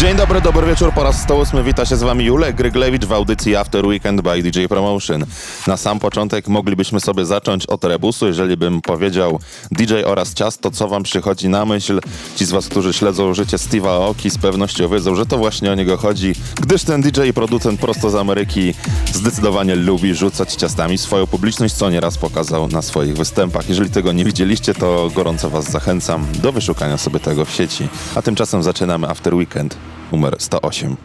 Dzień dobry, dobry wieczór, po raz 108 wita się z wami Julek Gryglewicz w audycji After Weekend by DJ Promotion. Na sam początek moglibyśmy sobie zacząć od rebusu, jeżeli bym powiedział DJ oraz ciasto, co wam przychodzi na myśl. Ci z was, którzy śledzą życie Steve'a Aoki z pewnością wiedzą, że to właśnie o niego chodzi, gdyż ten DJ i producent prosto z Ameryki zdecydowanie lubi rzucać ciastami swoją publiczność, co nieraz pokazał na swoich występach. Jeżeli tego nie widzieliście, to gorąco was zachęcam do wyszukania sobie tego w sieci. A tymczasem zaczynamy After Weekend numer 108.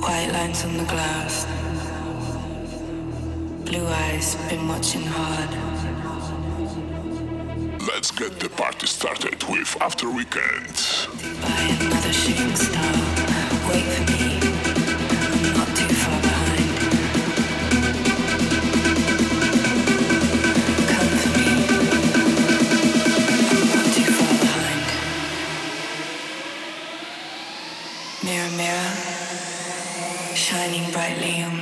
White lines on the glass. Blue eyes been watching hard. Let's get the party started with After Weekend. By another shooting star. Wait for me. Mirror. Shining brightly on the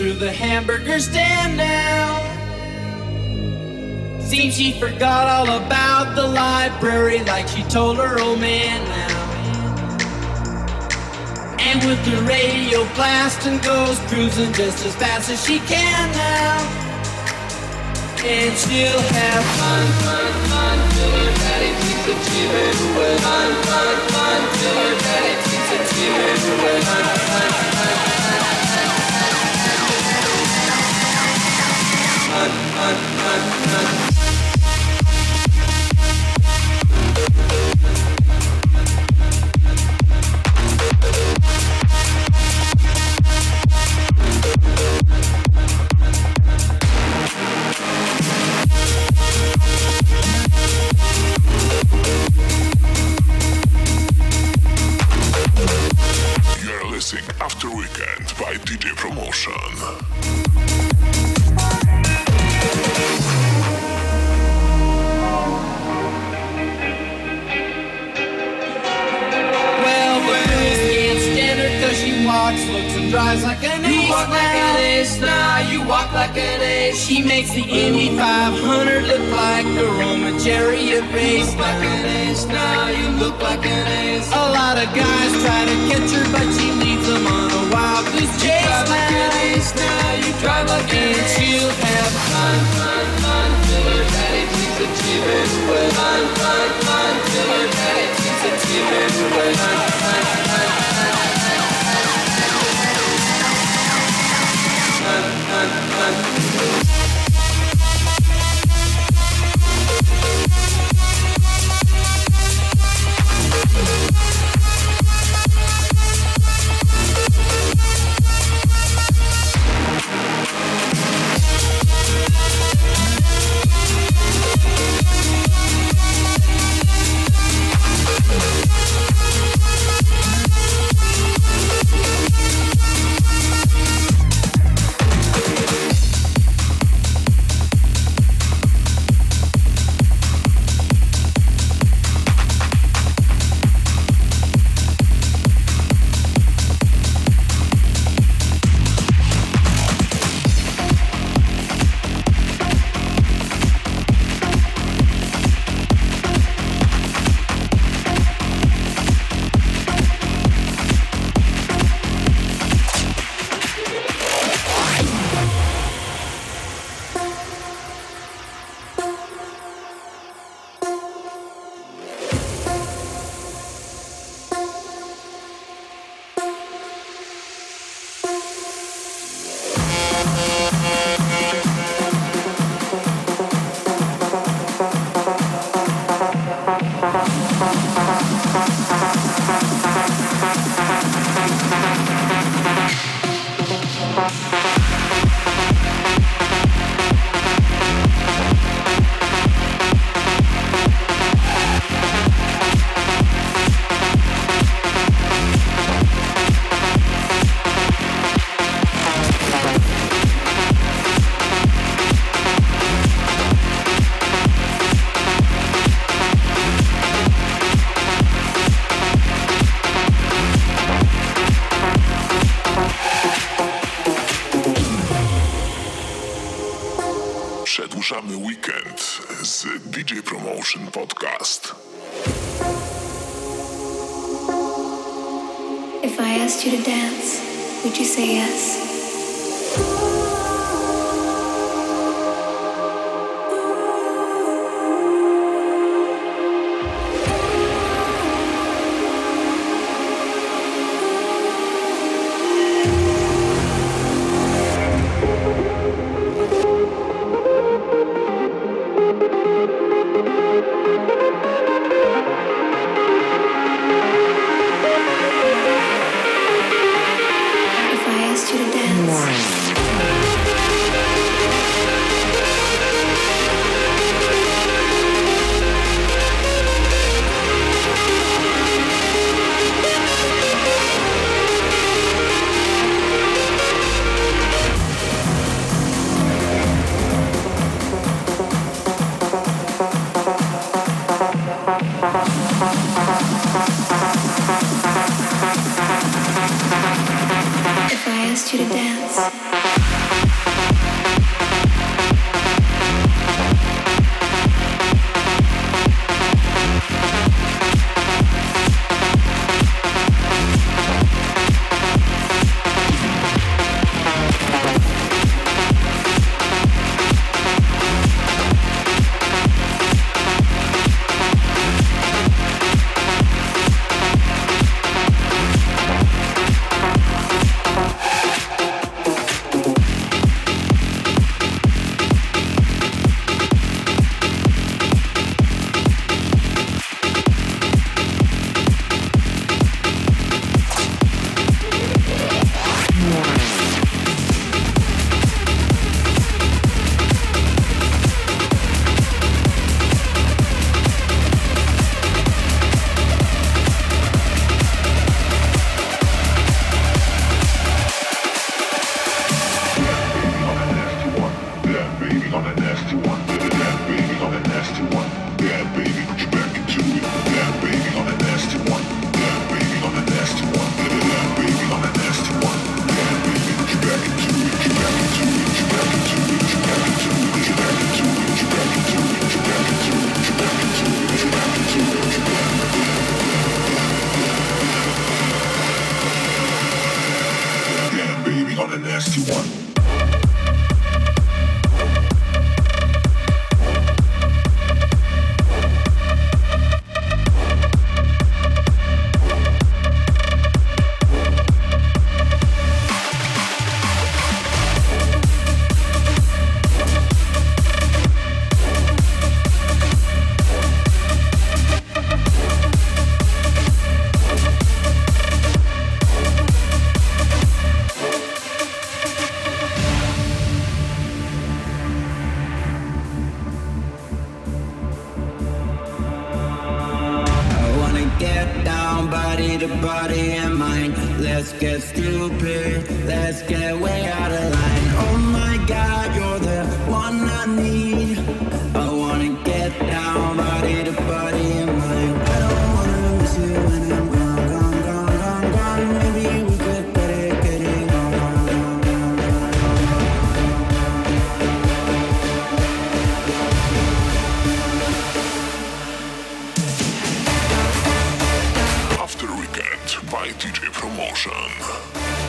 through the hamburger stand now. Seems she forgot all about the library like she told her old man now. And with the radio blasting goes cruising just as fast as she can now. And she'll have fun, fun, fun till her daddy takes a chip away. Fun, fun, fun till her daddy takes a chip away. Fun, fun, fun, After Weekend by DJ Promotion. Walks, looks and drives like an ace. You walk like an ace now, you walk like an ace. She makes the Indy 500 look like a Roman chariot race. like an ace now, you look like an ace. A lot of guys try to catch her, but she leads them on a wild goose chase. You drive like an ace now, you drive like an ace. she'll have fun, fun, fun till her daddy takes a chip away. Fun, fun, fun till her daddy takes a chip away. Fun, fun, fun, Weekend z DJ Promotion Podcast. If I asked you to dance, would you say yes? DJ Promotion.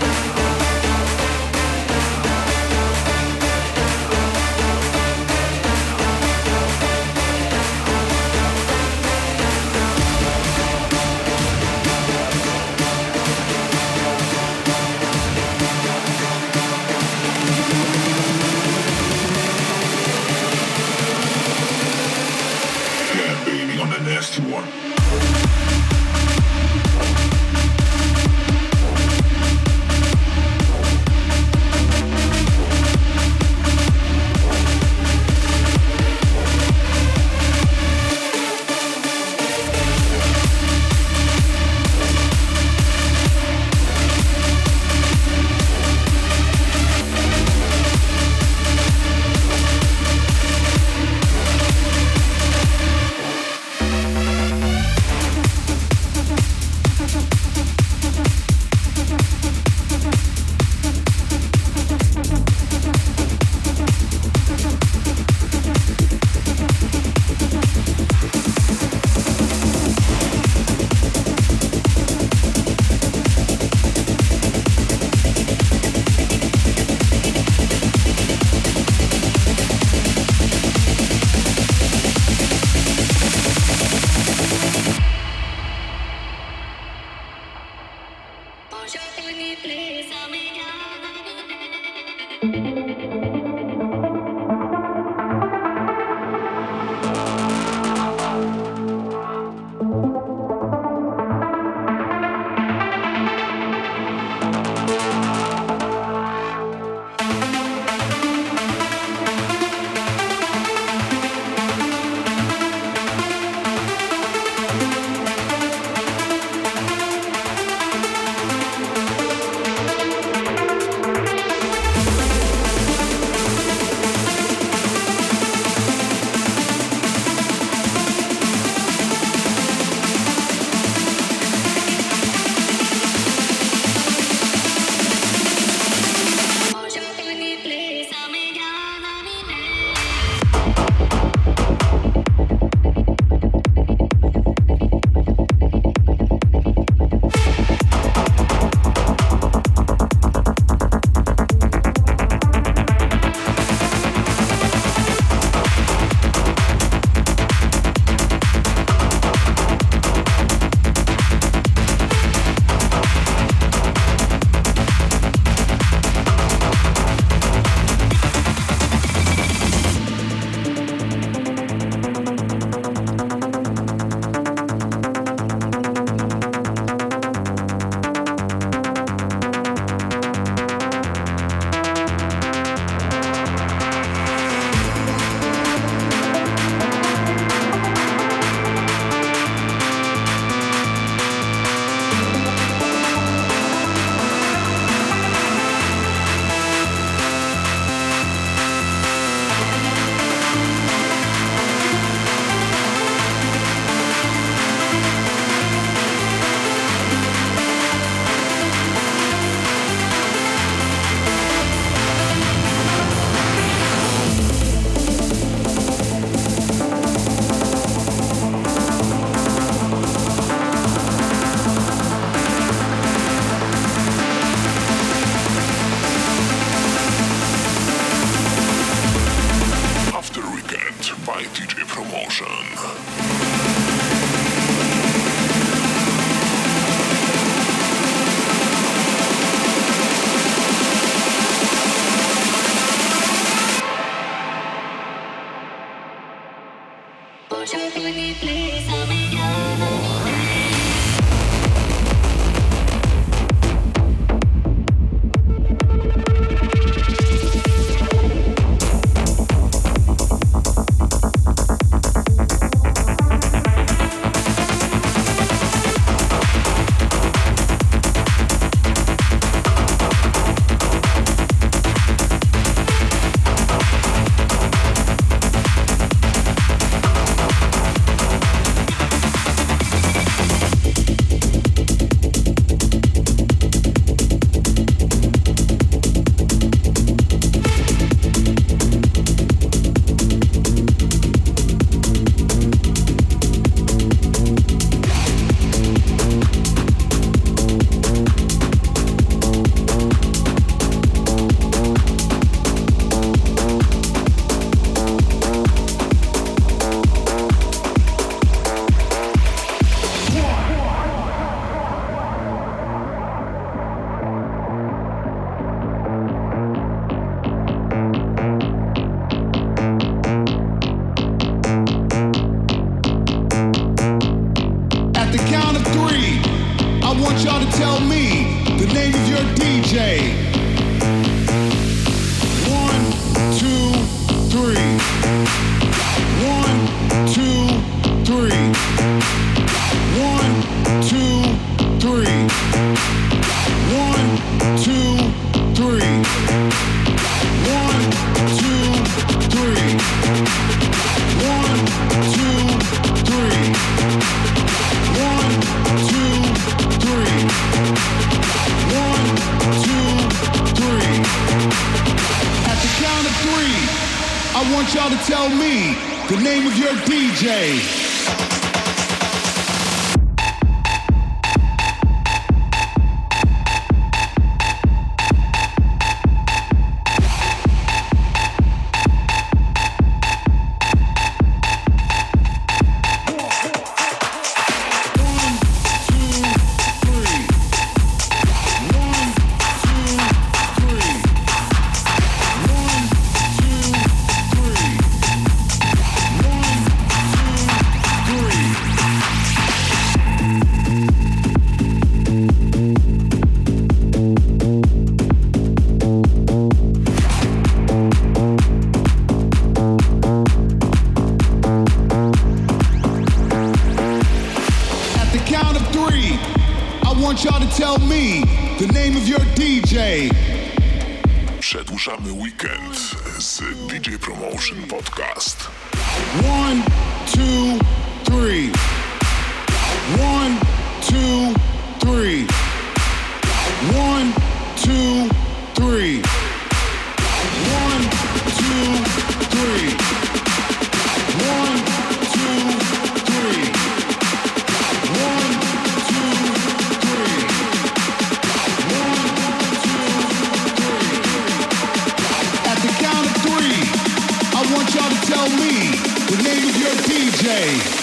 Hey.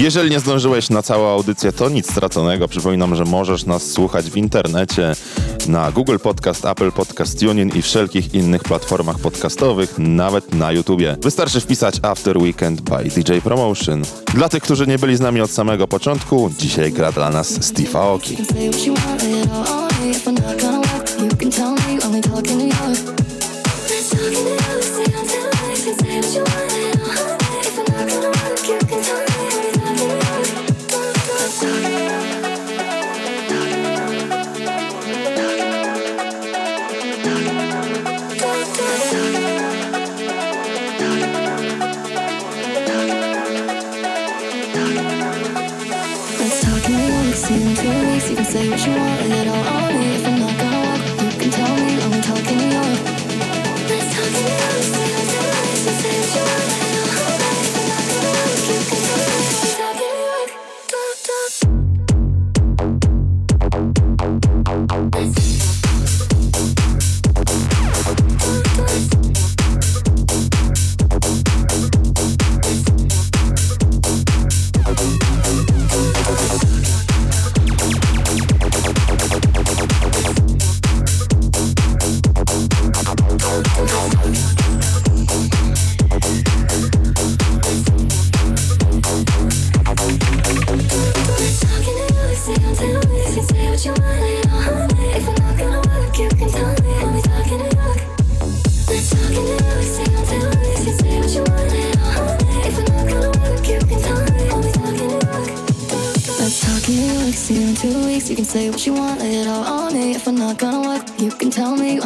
Jeżeli nie zdążyłeś na całą audycję, to nic straconego. Przypominam, że możesz nas słuchać w internecie na Google Podcast, Apple Podcast Union i wszelkich innych platformach podcastowych, nawet na YouTubie. Wystarczy wpisać After Weekend by DJ Promotion. Dla tych, którzy nie byli z nami od samego początku, dzisiaj gra dla nas Steve Aoki.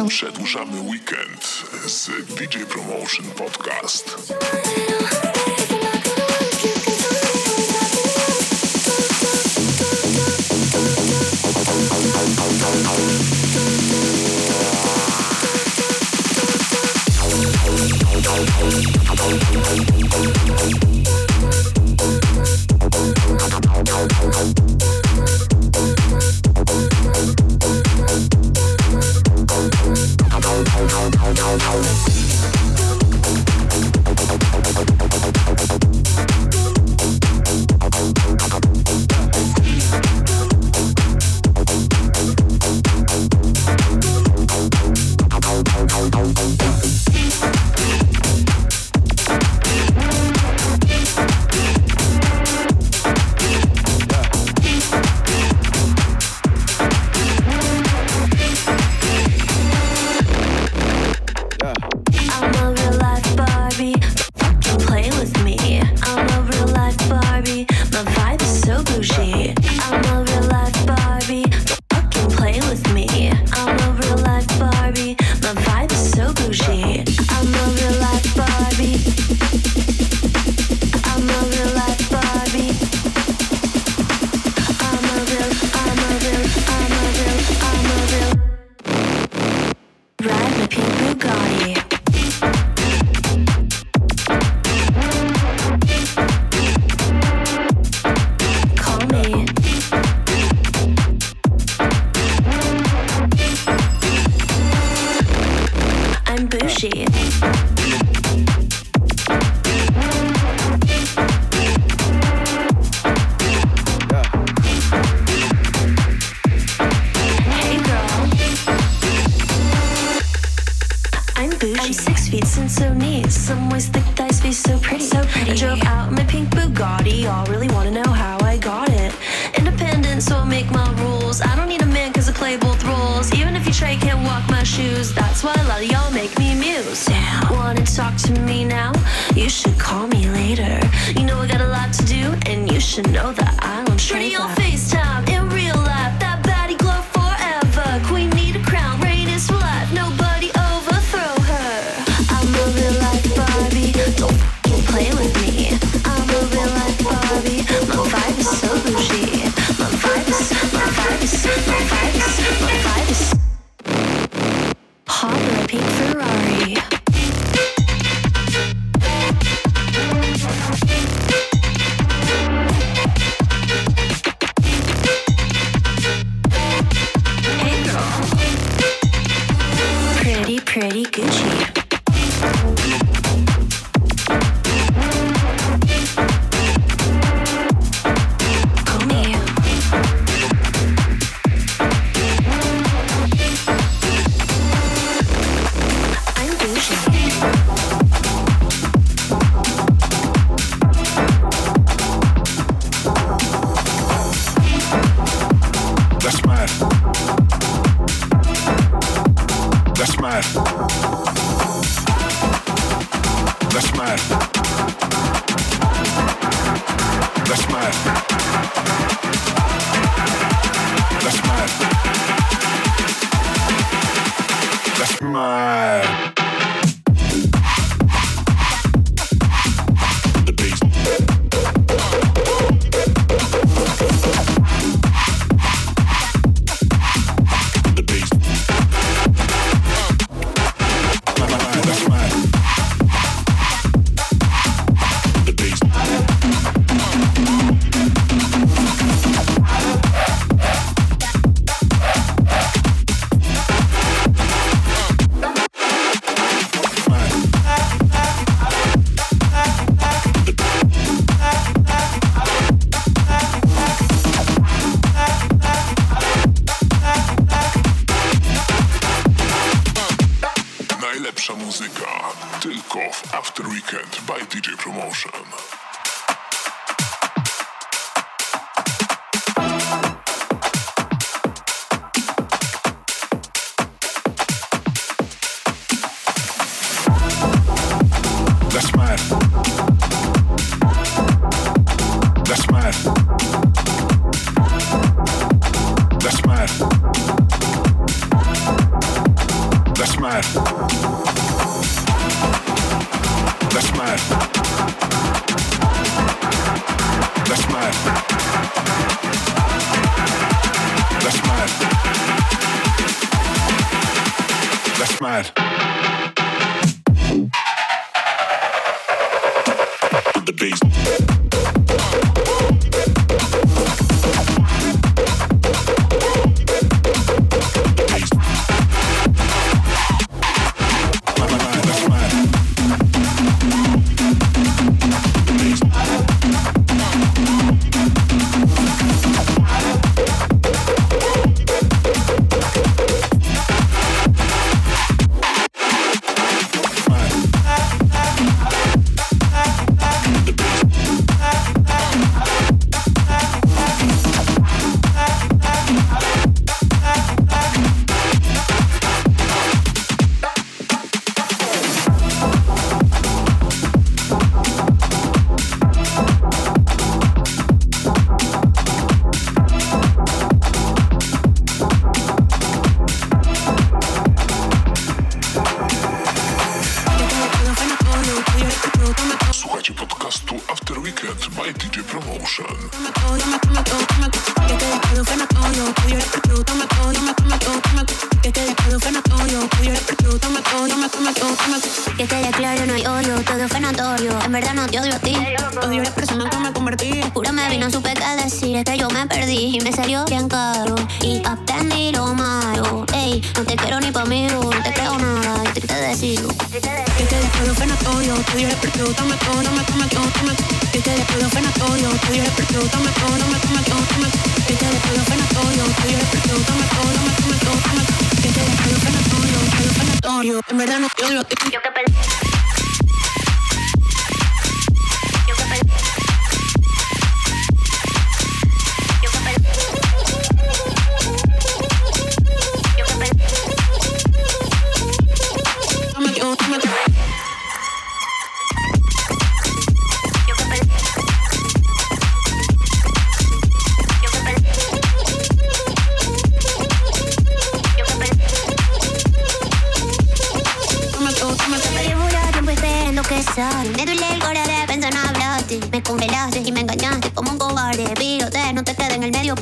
Przedłużamy weekend z DJ Promotion Podcast. yo en verdad no yo, yo, yo que pensé.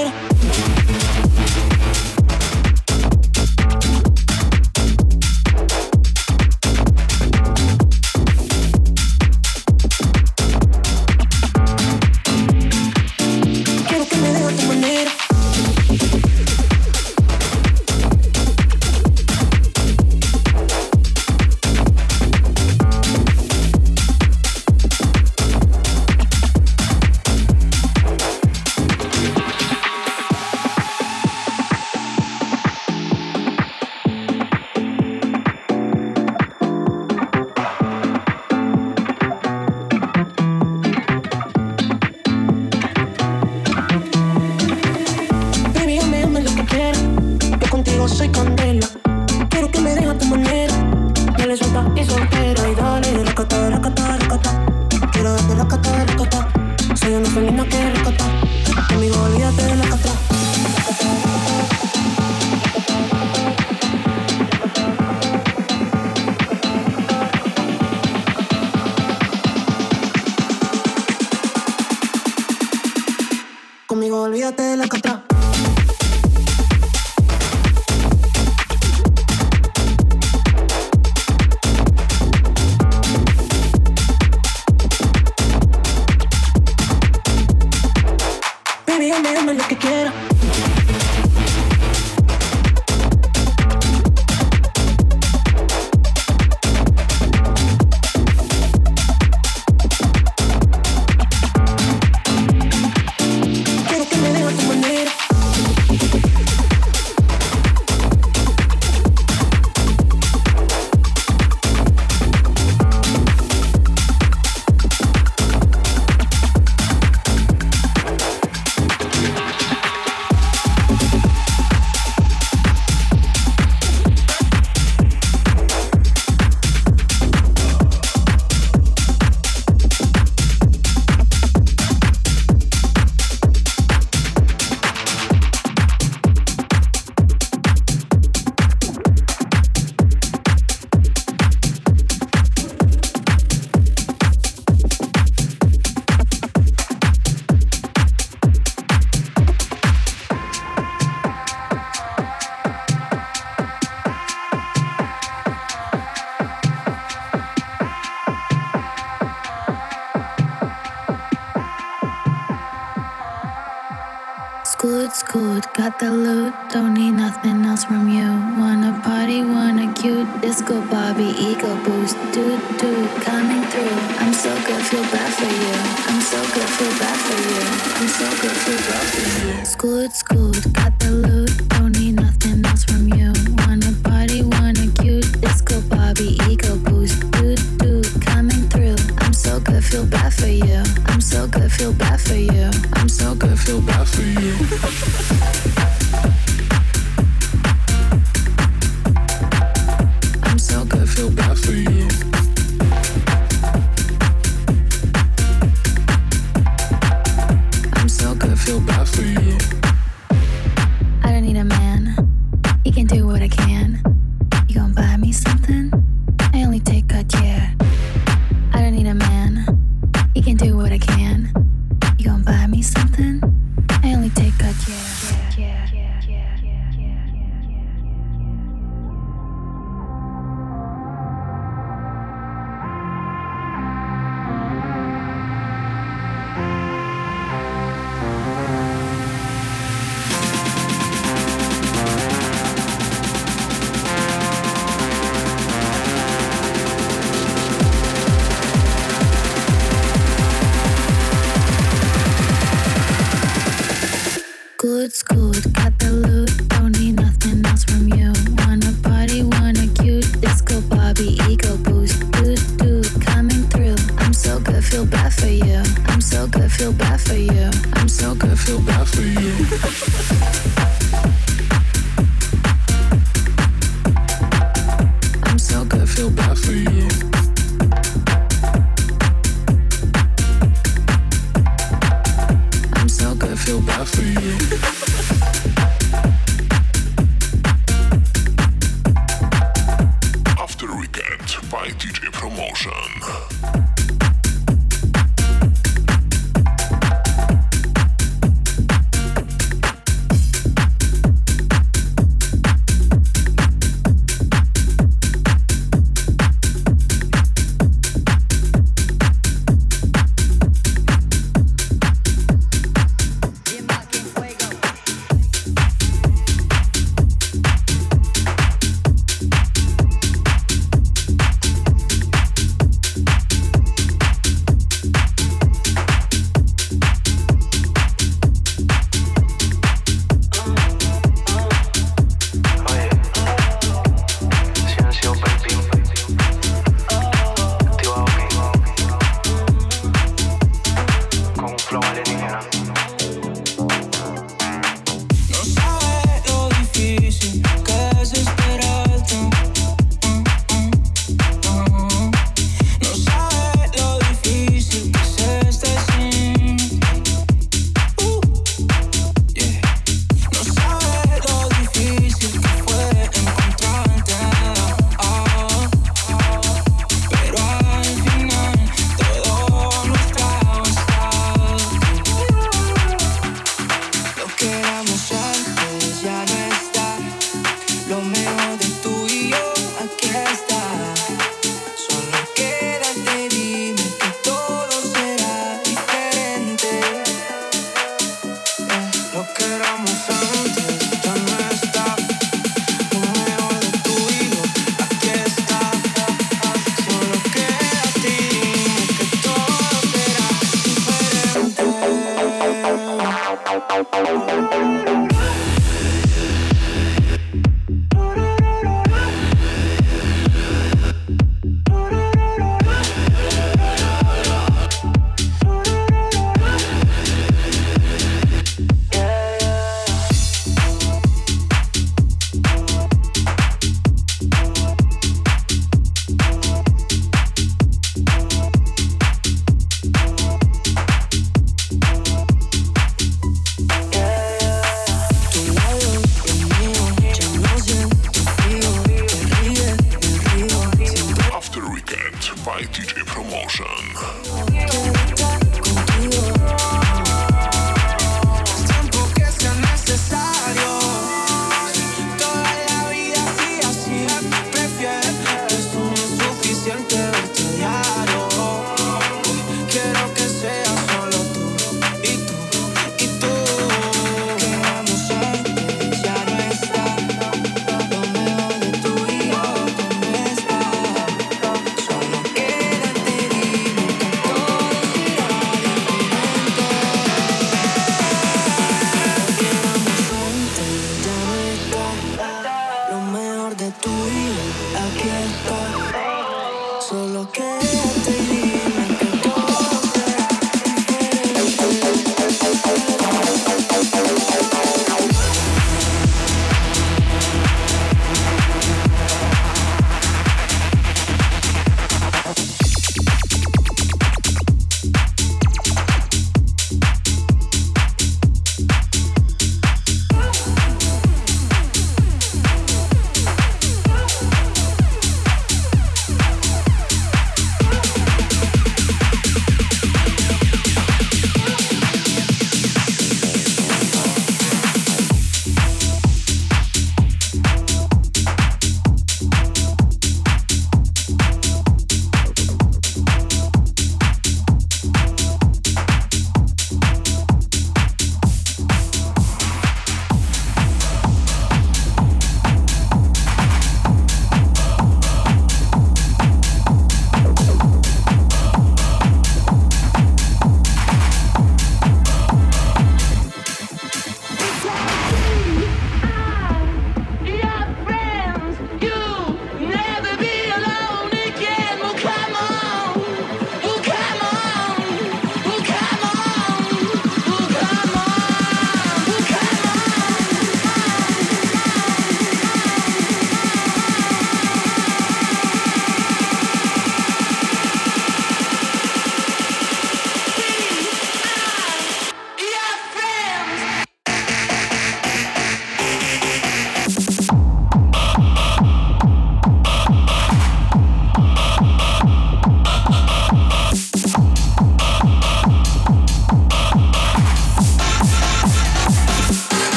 Conmigo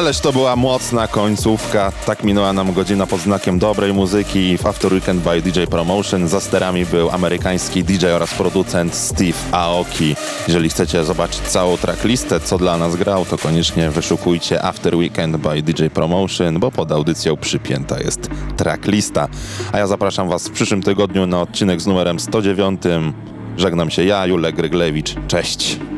Ależ to była mocna końcówka. Tak minęła nam godzina pod znakiem dobrej muzyki w After Weekend by DJ Promotion. Za sterami był amerykański DJ oraz producent Steve Aoki. Jeżeli chcecie zobaczyć całą tracklistę, co dla nas grał, to koniecznie wyszukujcie After Weekend by DJ Promotion, bo pod audycją przypięta jest tracklista. A ja zapraszam Was w przyszłym tygodniu na odcinek z numerem 109. Żegnam się ja, Julek Gryglewicz. Cześć!